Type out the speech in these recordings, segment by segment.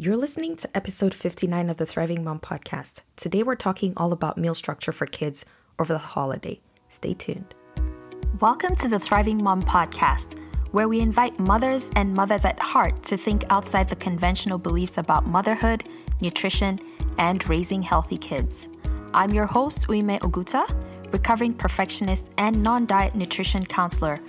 You're listening to episode 59 of the Thriving Mom podcast. Today we're talking all about meal structure for kids over the holiday. Stay tuned. Welcome to the Thriving Mom podcast, where we invite mothers and mothers at heart to think outside the conventional beliefs about motherhood, nutrition, and raising healthy kids. I'm your host, Uime Oguta, recovering perfectionist and non diet nutrition counselor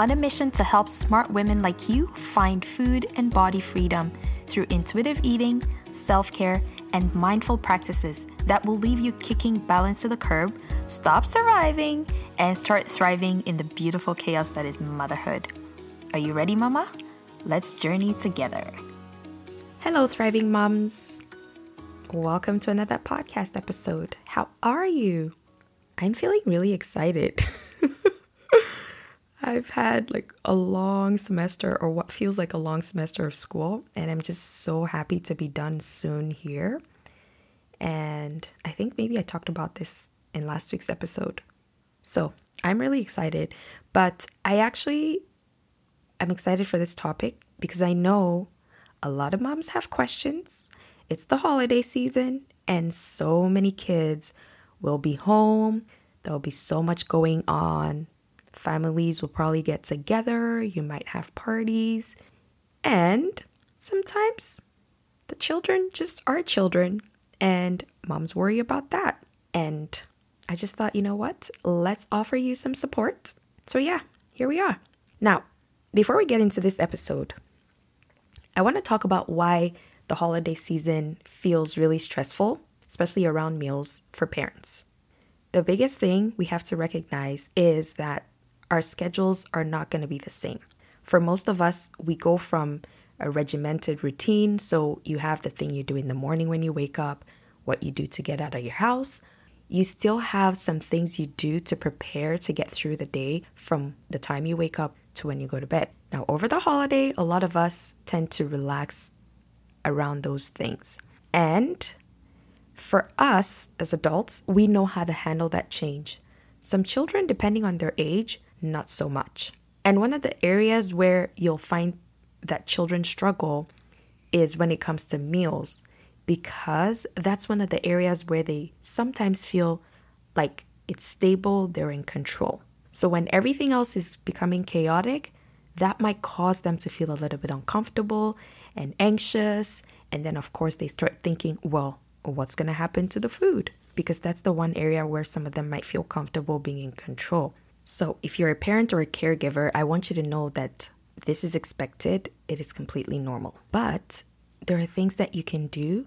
on a mission to help smart women like you find food and body freedom through intuitive eating, self care, and mindful practices that will leave you kicking balance to the curb, stop surviving, and start thriving in the beautiful chaos that is motherhood. Are you ready, Mama? Let's journey together. Hello, Thriving Moms. Welcome to another podcast episode. How are you? I'm feeling really excited. I've had like a long semester or what feels like a long semester of school, and I'm just so happy to be done soon here. And I think maybe I talked about this in last week's episode. So I'm really excited, but I actually I'm excited for this topic because I know a lot of moms have questions. It's the holiday season, and so many kids will be home. There'll be so much going on. Families will probably get together, you might have parties, and sometimes the children just are children, and moms worry about that. And I just thought, you know what? Let's offer you some support. So, yeah, here we are. Now, before we get into this episode, I want to talk about why the holiday season feels really stressful, especially around meals for parents. The biggest thing we have to recognize is that our schedules are not going to be the same. For most of us, we go from a regimented routine. So you have the thing you do in the morning when you wake up, what you do to get out of your house. You still have some things you do to prepare to get through the day from the time you wake up to when you go to bed. Now, over the holiday, a lot of us tend to relax around those things. And for us as adults, we know how to handle that change. Some children, depending on their age, not so much. And one of the areas where you'll find that children struggle is when it comes to meals, because that's one of the areas where they sometimes feel like it's stable, they're in control. So when everything else is becoming chaotic, that might cause them to feel a little bit uncomfortable and anxious. And then, of course, they start thinking, well, what's going to happen to the food? Because that's the one area where some of them might feel comfortable being in control. So, if you're a parent or a caregiver, I want you to know that this is expected, it is completely normal. But there are things that you can do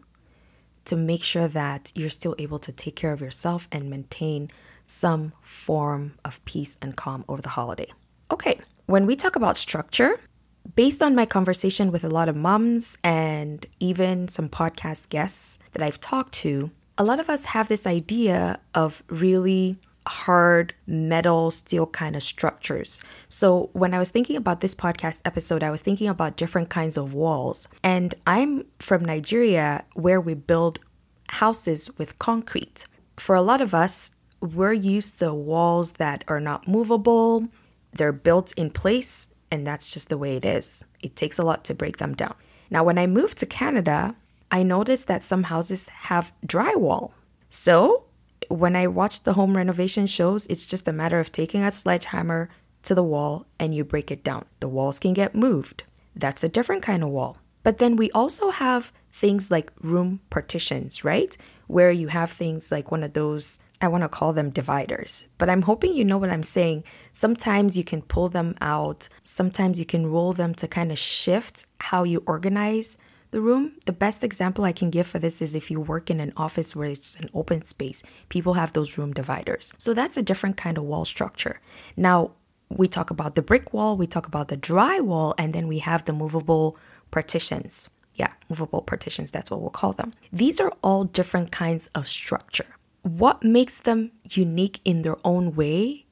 to make sure that you're still able to take care of yourself and maintain some form of peace and calm over the holiday. Okay, when we talk about structure, based on my conversation with a lot of moms and even some podcast guests that I've talked to, a lot of us have this idea of really hard metal steel kind of structures. So when I was thinking about this podcast episode, I was thinking about different kinds of walls. And I'm from Nigeria where we build houses with concrete. For a lot of us, we're used to walls that are not movable, they're built in place, and that's just the way it is. It takes a lot to break them down. Now, when I moved to Canada, I noticed that some houses have drywall. So when I watch the home renovation shows, it's just a matter of taking a sledgehammer to the wall and you break it down. The walls can get moved. That's a different kind of wall. But then we also have things like room partitions, right? Where you have things like one of those, I want to call them dividers. But I'm hoping you know what I'm saying. Sometimes you can pull them out, sometimes you can roll them to kind of shift how you organize the room, the best example I can give for this is if you work in an office where it's an open space, people have those room dividers. So that's a different kind of wall structure. Now, we talk about the brick wall, we talk about the drywall, and then we have the movable partitions. Yeah, movable partitions, that's what we'll call them. These are all different kinds of structure. What makes them unique in their own way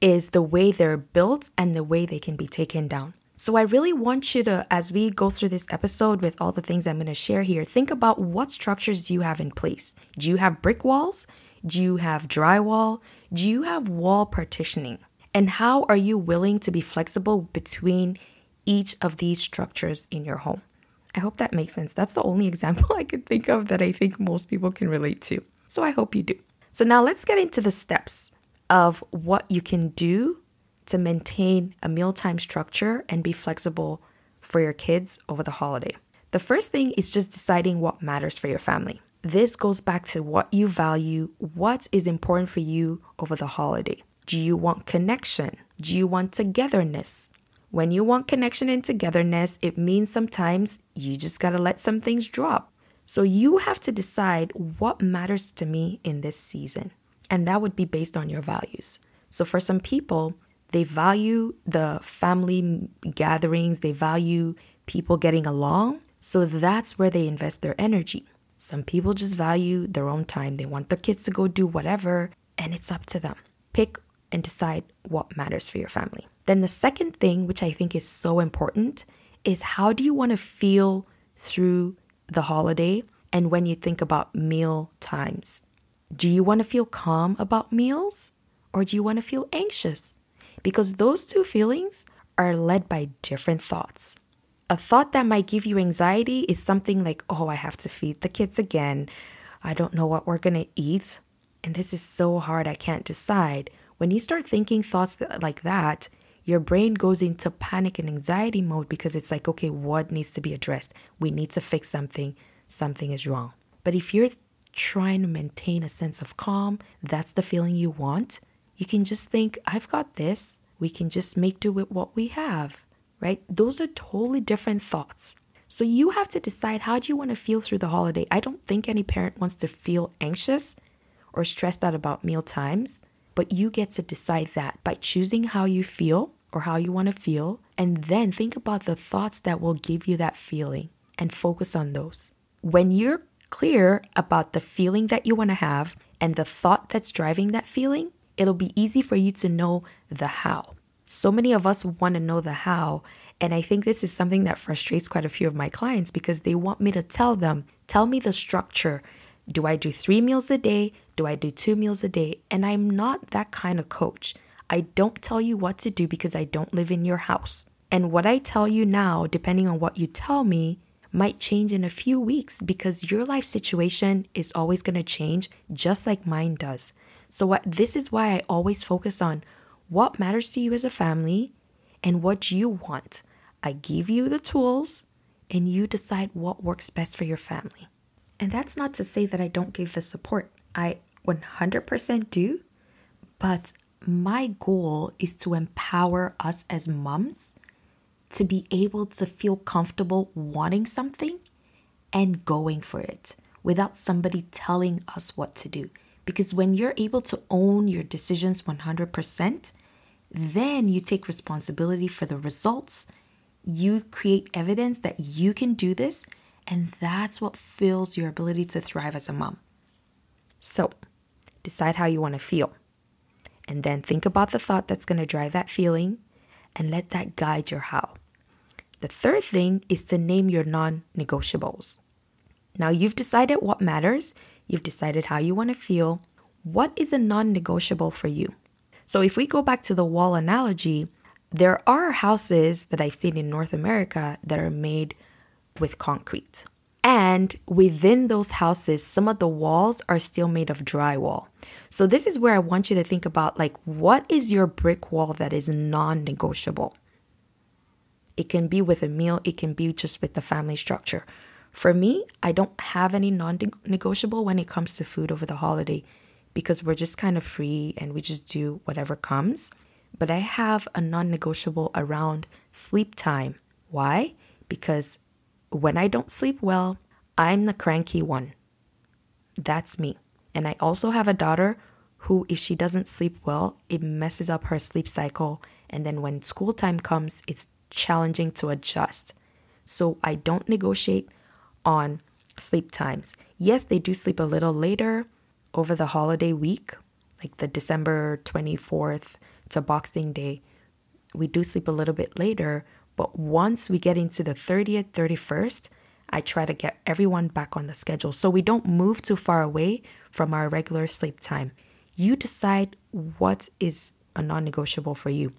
is the way they're built and the way they can be taken down. So I really want you to, as we go through this episode with all the things I'm going to share here, think about what structures do you have in place. Do you have brick walls? Do you have drywall? Do you have wall partitioning? And how are you willing to be flexible between each of these structures in your home? I hope that makes sense. That's the only example I could think of that I think most people can relate to. So I hope you do. So now let's get into the steps of what you can do to maintain a mealtime structure and be flexible for your kids over the holiday. The first thing is just deciding what matters for your family. This goes back to what you value, what is important for you over the holiday. Do you want connection? Do you want togetherness? When you want connection and togetherness, it means sometimes you just gotta let some things drop. So you have to decide what matters to me in this season. And that would be based on your values. So for some people, they value the family gatherings, they value people getting along. So that's where they invest their energy. Some people just value their own time. They want their kids to go do whatever, and it's up to them. Pick and decide what matters for your family. Then the second thing, which I think is so important, is how do you want to feel through the holiday and when you think about meal times? Do you want to feel calm about meals or do you want to feel anxious? Because those two feelings are led by different thoughts. A thought that might give you anxiety is something like, oh, I have to feed the kids again. I don't know what we're going to eat. And this is so hard, I can't decide. When you start thinking thoughts like that, your brain goes into panic and anxiety mode because it's like, okay, what needs to be addressed? We need to fix something. Something is wrong. But if you're trying to maintain a sense of calm, that's the feeling you want, you can just think, I've got this. We can just make do with what we have, right? Those are totally different thoughts. So you have to decide how do you want to feel through the holiday. I don't think any parent wants to feel anxious or stressed out about meal times. But you get to decide that by choosing how you feel or how you want to feel, and then think about the thoughts that will give you that feeling and focus on those. When you're clear about the feeling that you want to have and the thought that's driving that feeling, it'll be easy for you to know the how. So many of us want to know the how, and I think this is something that frustrates quite a few of my clients because they want me to tell them, tell me the structure, do I do three meals a day? Do I do two meals a day? And I'm not that kind of coach. I don't tell you what to do because I don't live in your house. And what I tell you now, depending on what you tell me, might change in a few weeks because your life situation is always going to change just like mine does. So what this is why I always focus on what matters to you as a family and what you want. I give you the tools and you decide what works best for your family. And that's not to say that I don't give the support. I 100% do. But my goal is to empower us as moms to be able to feel comfortable wanting something and going for it without somebody telling us what to do. Because when you're able to own your decisions 100%, then you take responsibility for the results. You create evidence that you can do this and that's what fills your ability to thrive as a mom. So, decide how you want to feel. And then think about the thought that's going to drive that feeling and let that guide your how. The third thing is to name your non negotiables. Now, you've decided what matters, you've decided how you want to feel. What is a non negotiable for you? So, if we go back to the wall analogy, there are houses that I've seen in North America that are made with concrete. And within those houses, some of the walls are still made of drywall. So, this is where I want you to think about like, what is your brick wall that is non negotiable? It can be with a meal, it can be just with the family structure. For me, I don't have any non negotiable when it comes to food over the holiday because we're just kind of free and we just do whatever comes. But I have a non negotiable around sleep time. Why? Because when I don't sleep well, I'm the cranky one. That's me. And I also have a daughter who, if she doesn't sleep well, it messes up her sleep cycle. And then when school time comes, it's challenging to adjust. So I don't negotiate on sleep times. Yes, they do sleep a little later over the holiday week, like the December 24th to Boxing Day. We do sleep a little bit later, but once we get into the 30th, 31st, I try to get everyone back on the schedule so we don't move too far away from our regular sleep time. You decide what is a non negotiable for you.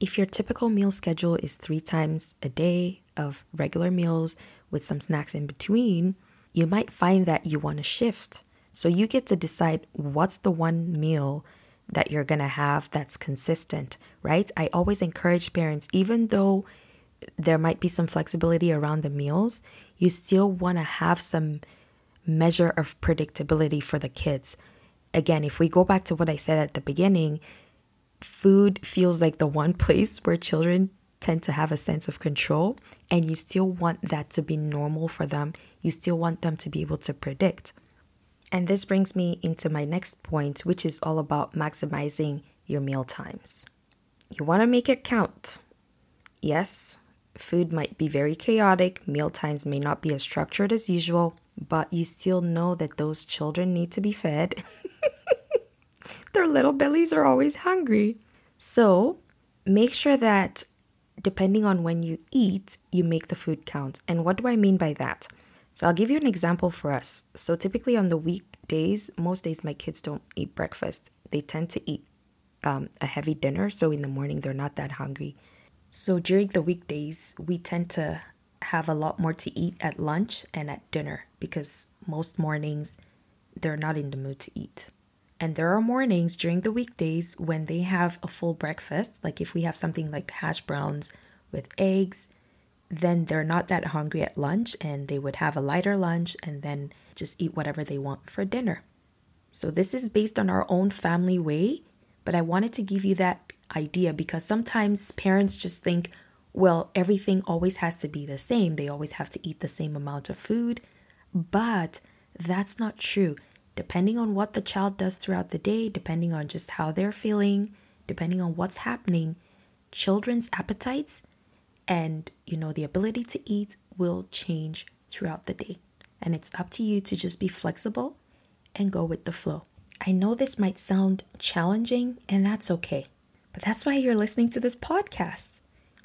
If your typical meal schedule is three times a day of regular meals with some snacks in between, you might find that you want to shift. So you get to decide what's the one meal that you're going to have that's consistent, right? I always encourage parents, even though there might be some flexibility around the meals, you still want to have some measure of predictability for the kids. Again, if we go back to what I said at the beginning, food feels like the one place where children tend to have a sense of control, and you still want that to be normal for them. You still want them to be able to predict. And this brings me into my next point, which is all about maximizing your meal times. You want to make it count. Yes, food might be very chaotic, meal times may not be as structured as usual, but you still know that those children need to be fed. Their little bellies are always hungry. So make sure that depending on when you eat, you make the food count. And what do I mean by that? So I'll give you an example for us. So typically on the weekdays, most days my kids don't eat breakfast. They tend to eat um, a heavy dinner. So in the morning, they're not that hungry. So during the weekdays, we tend to have a lot more to eat at lunch and at dinner because most mornings they're not in the mood to eat. And there are mornings during the weekdays when they have a full breakfast, like if we have something like hash browns with eggs, then they're not that hungry at lunch and they would have a lighter lunch and then just eat whatever they want for dinner. So, this is based on our own family way, but I wanted to give you that idea because sometimes parents just think, well, everything always has to be the same. They always have to eat the same amount of food. But that's not true depending on what the child does throughout the day, depending on just how they're feeling, depending on what's happening, children's appetites and, you know, the ability to eat will change throughout the day. And it's up to you to just be flexible and go with the flow. I know this might sound challenging, and that's okay. But that's why you're listening to this podcast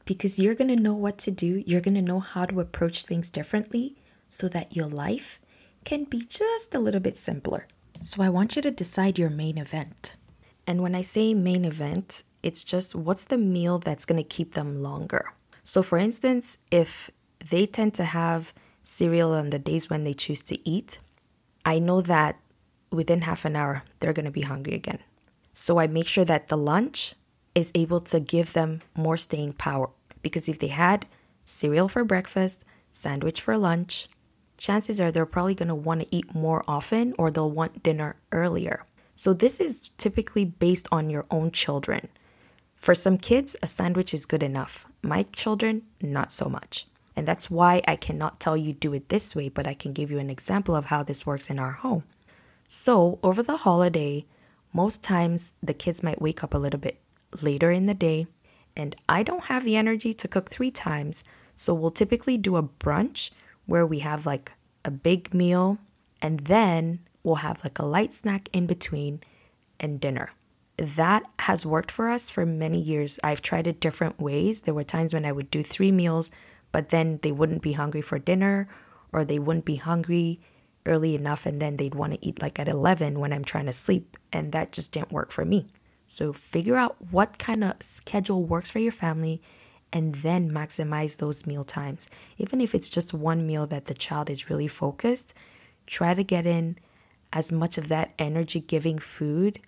because you're going to know what to do. You're going to know how to approach things differently so that your life can be just a little bit simpler. So I want you to decide your main event. And when I say main event, it's just what's the meal that's going to keep them longer. So, for instance, if they tend to have cereal on the days when they choose to eat, I know that within half an hour, they're going to be hungry again. So, I make sure that the lunch is able to give them more staying power. Because if they had cereal for breakfast, sandwich for lunch, chances are they're probably going to want to eat more often or they'll want dinner earlier. So, this is typically based on your own children. For some kids, a sandwich is good enough. My children, not so much. And that's why I cannot tell you do it this way, but I can give you an example of how this works in our home. So, over the holiday, most times the kids might wake up a little bit later in the day, and I don't have the energy to cook three times. So, we'll typically do a brunch where we have like a big meal and then we'll have like a light snack in between and dinner. That has worked for us for many years. I've tried it different ways. There were times when I would do three meals, but then they wouldn't be hungry for dinner or they wouldn't be hungry early enough and then they'd want to eat like at 11 when I'm trying to sleep. And that just didn't work for me. So figure out what kind of schedule works for your family and then maximize those meal times. Even if it's just one meal that the child is really focused, try to get in as much of that energy giving food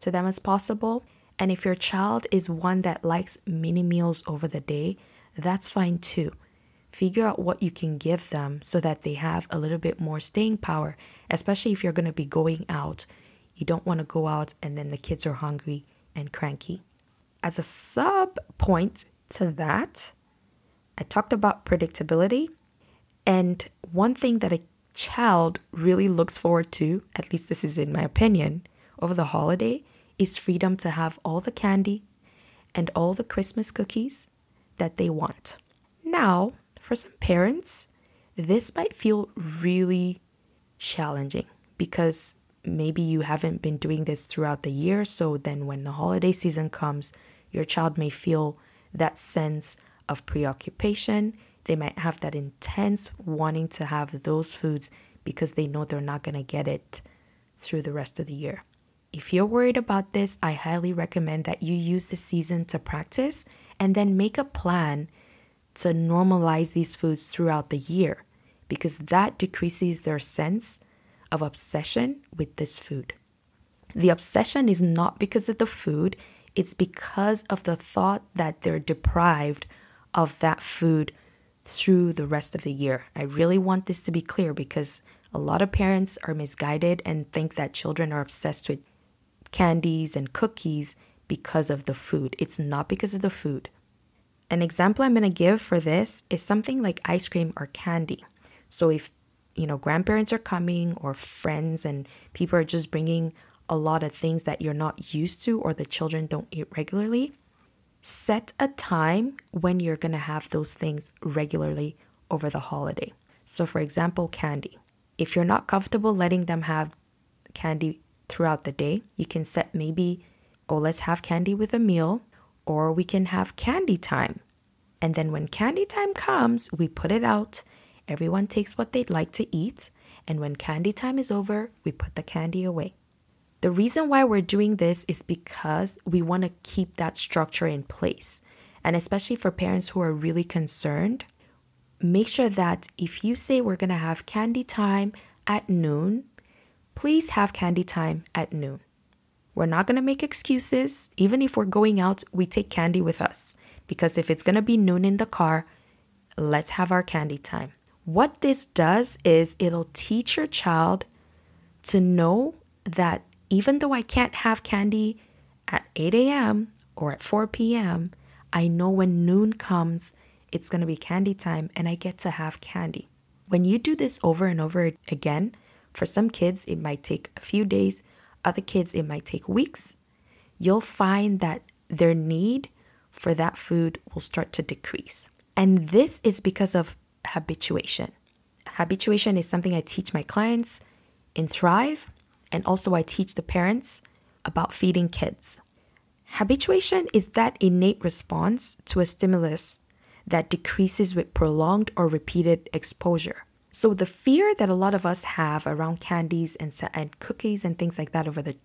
to them as possible. And if your child is one that likes mini meals over the day, that's fine too. Figure out what you can give them so that they have a little bit more staying power, especially if you're going to be going out. You don't want to go out and then the kids are hungry and cranky. As a sub point, to that, I talked about predictability. And one thing that a child really looks forward to, at least this is in my opinion, over the holiday is freedom to have all the candy and all the Christmas cookies that they want. Now, for some parents, this might feel really challenging because maybe you haven't been doing this throughout the year. So then, when the holiday season comes, your child may feel that sense of preoccupation. They might have that intense wanting to have those foods because they know they're not going to get it through the rest of the year. If you're worried about this, I highly recommend that you use the season to practice and then make a plan to normalize these foods throughout the year. because that decreases their sense of obsession with this food. The obsession is not because of the food, it's because of the thought that they're deprived of that food through the rest of the year. I really want this to be clear because a lot of parents are misguided and think that children are obsessed with candies and cookies because of the food. It's not because of the food. An example I'm going to give for this is something like ice cream or candy. So if you know grandparents are coming or friends and people are just bringing a lot of things that you're not used to or the children don't eat regularly, set a time when you're going to have those things regularly over the holiday. So for example, candy. If you're not comfortable letting them have candy throughout the day, you can set maybe oh, let's have candy with a meal, or we can have candy time. And then when candy time comes, we put it out. Everyone takes what they'd like to eat. And when candy time is over, we put the candy away. The reason why we're doing this is because we want to keep that structure in place. And especially for parents who are really concerned, make sure that if you say we're going to have candy time at noon, please have candy time at noon. We're not going to make excuses. Even if we're going out, we take candy with us. Because if it's going to be noon in the car, let's have our candy time. What this does is it'll teach your child to know that even though I can't have candy at 8 a.m. or at 4 p.m., I know when noon comes, it's going to be candy time and I get to have candy. When you do this over and over again, for some kids, it might take a few days, other kids, it might take weeks, you'll find that their need for that food will start to decrease. And this is because of habituation. Habituation is something I teach my clients in Thrive, and also I teach the parents about feeding kids. Habituation is that innate response to a stimulus that decreases with prolonged or repeated exposure. So the fear that a lot of us have around candies and and cookies and things like that over the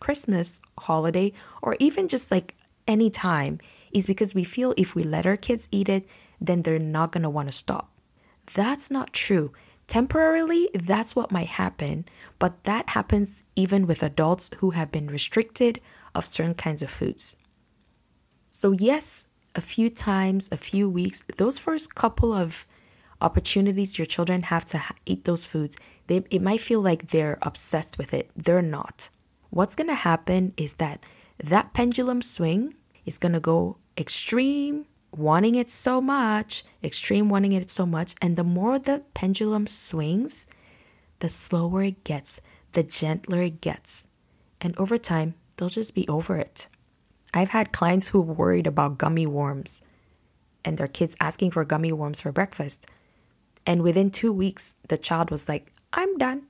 Christmas holiday or even just like any time is because we feel if we let our kids eat it, then they're not want to stop. That's not true. Temporarily, that's what might happen, but that happens even with adults who have been restricted of certain kinds of foods. So, yes, a few times, a few weeks, those first couple of opportunities your children have to ha- eat those foods, they, it might feel like they're obsessed with it. They're not. What's going to happen is that that pendulum swing is going to go extreme, wanting it so much, extreme wanting it so much. And the more the pendulum swings, the slower it gets, the gentler it gets. And over time, they'll just be over it. I've had clients who worried about gummy worms and their kids asking for gummy worms for breakfast. And within two weeks, the child was like, I'm done.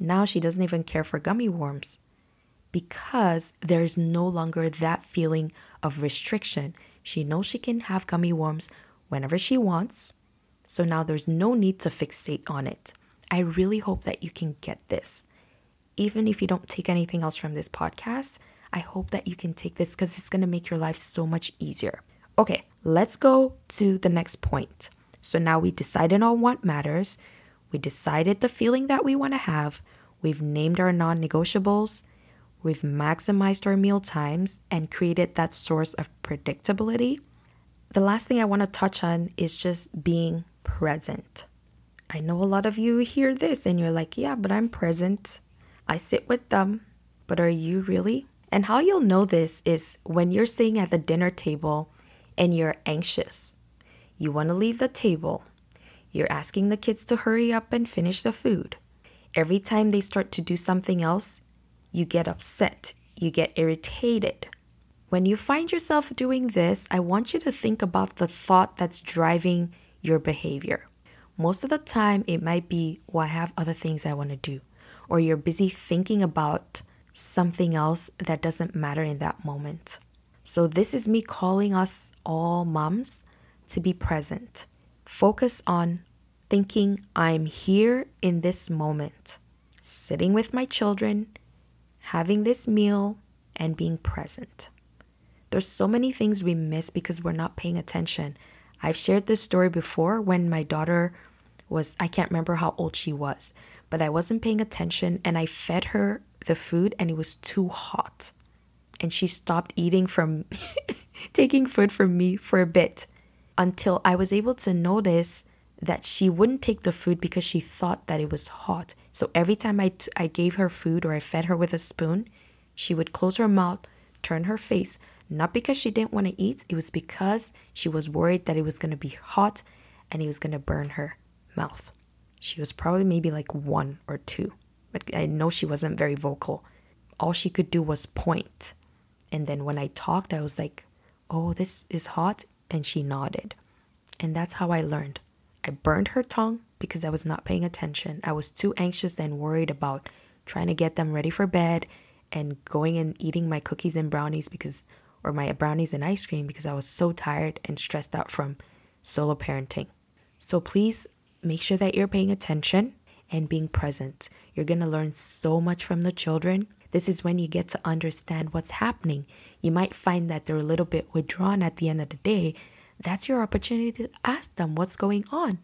Now she doesn't even care for gummy worms because there's no longer that feeling of restriction. She knows she can have gummy worms whenever she wants. So now there's no need to fixate on it. I really hope that you can get this. Even if you don't take anything else from this podcast, I hope that you can take this because it's going to make your life so much easier. Okay, let's go to the next point. So now we decided on what matters. We decided the feeling that we want to have. We've named our non negotiables. We've maximized our meal times and created that source of predictability. The last thing I want to touch on is just being present. I know a lot of you hear this and you're like, yeah, but I'm present. I sit with them. But are you really? And how you'll know this is when you're sitting at the dinner table and you're anxious you want to leave the table. You're asking the kids to hurry up and finish the food. Every time they start to do something else, you get upset, you get irritated. When you find yourself doing this, I want you to think about the thought that's driving your behavior. Most of the time, it might be, well, I have other things I want to do, or you're busy thinking about something else that doesn't matter in that moment. So, this is me calling us all moms to be present. Focus on thinking, I'm here in this moment, sitting with my children, having this meal, and being present. There's so many things we miss because we're not paying attention. I've shared this story before when my daughter was I can't remember how old she was, but I wasn't paying attention and I fed her the food and it was too hot. And she stopped eating from taking food from me for a bit until I was able to notice that she wouldn't take the food because she thought that it was hot. So every time I, t- I gave her food or I fed her with a spoon, she would close her mouth, turn her face, not because she didn't want to eat, it was because she was worried that it was going to be hot and it was going to burn her mouth. She was probably maybe like one or two, but I know she wasn't very vocal. All she could do was point. And then when I talked, I was like, oh, this is hot. And she nodded. And that's how I learned. I burned her tongue because I was not paying attention. I was too anxious and worried about trying to get them ready for bed and going and eating my cookies and brownies because or my brownies and ice cream because I was so tired and stressed out from solo parenting. So please make sure that you're paying attention and being present. You're going to learn so much from the children. This is when you get to understand what's happening. You might find that they're a little bit withdrawn at the end of the day. That's your opportunity to ask them what's going on.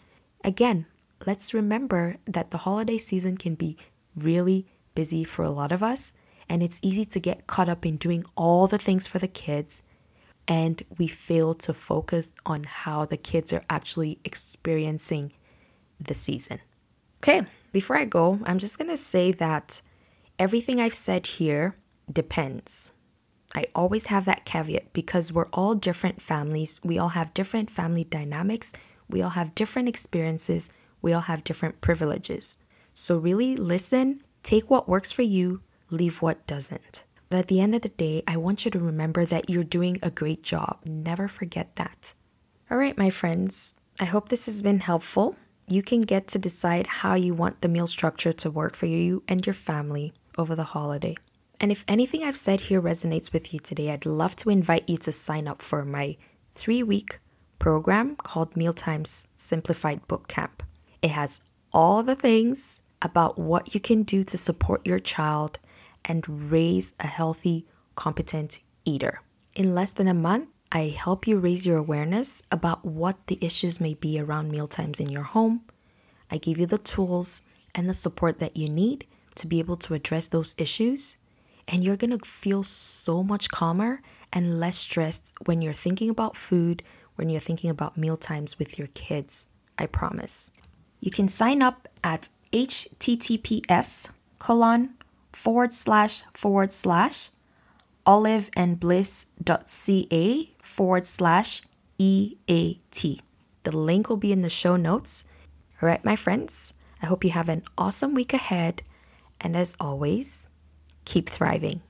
Again, let's remember that the holiday season can be really busy for a lot of us and it's easy to get caught up in doing all the things for the kids and we fail to focus on how the kids are actually experiencing the season. Okay, before I go, I'm just to say that everything I've said here depends. I always have that caveat because we're all different families. We all have different family dynamics. We all have different experiences. We all have different privileges. So, really listen, take what works for you, leave what doesn't. But at the end of the day, I want you to remember that you're doing a great job. Never forget that. All right, my friends, I hope this has been helpful. You can get to decide how you want the meal structure to work for you and your family over the holiday. And if anything I've said here resonates with you today, I'd love to invite you to sign up for my three week program called Mealtimes Simplified Boot Camp. It has all the things about what you can do to support your child and raise a healthy, competent eater. In less than a month, I help you raise your awareness about what the issues may be around mealtimes in your home. I give you the tools and the support that you need to be able to address those issues. And you're gonna feel so much calmer and less stressed when you're thinking about food, when you're thinking about meal times with your kids. I promise. You can sign up at https colon forward slash forward slash oliveandbliss.ca forward slash EAT. The link will be in the show notes. All right, my friends, I hope you have an awesome week ahead. And as always, keep thriving.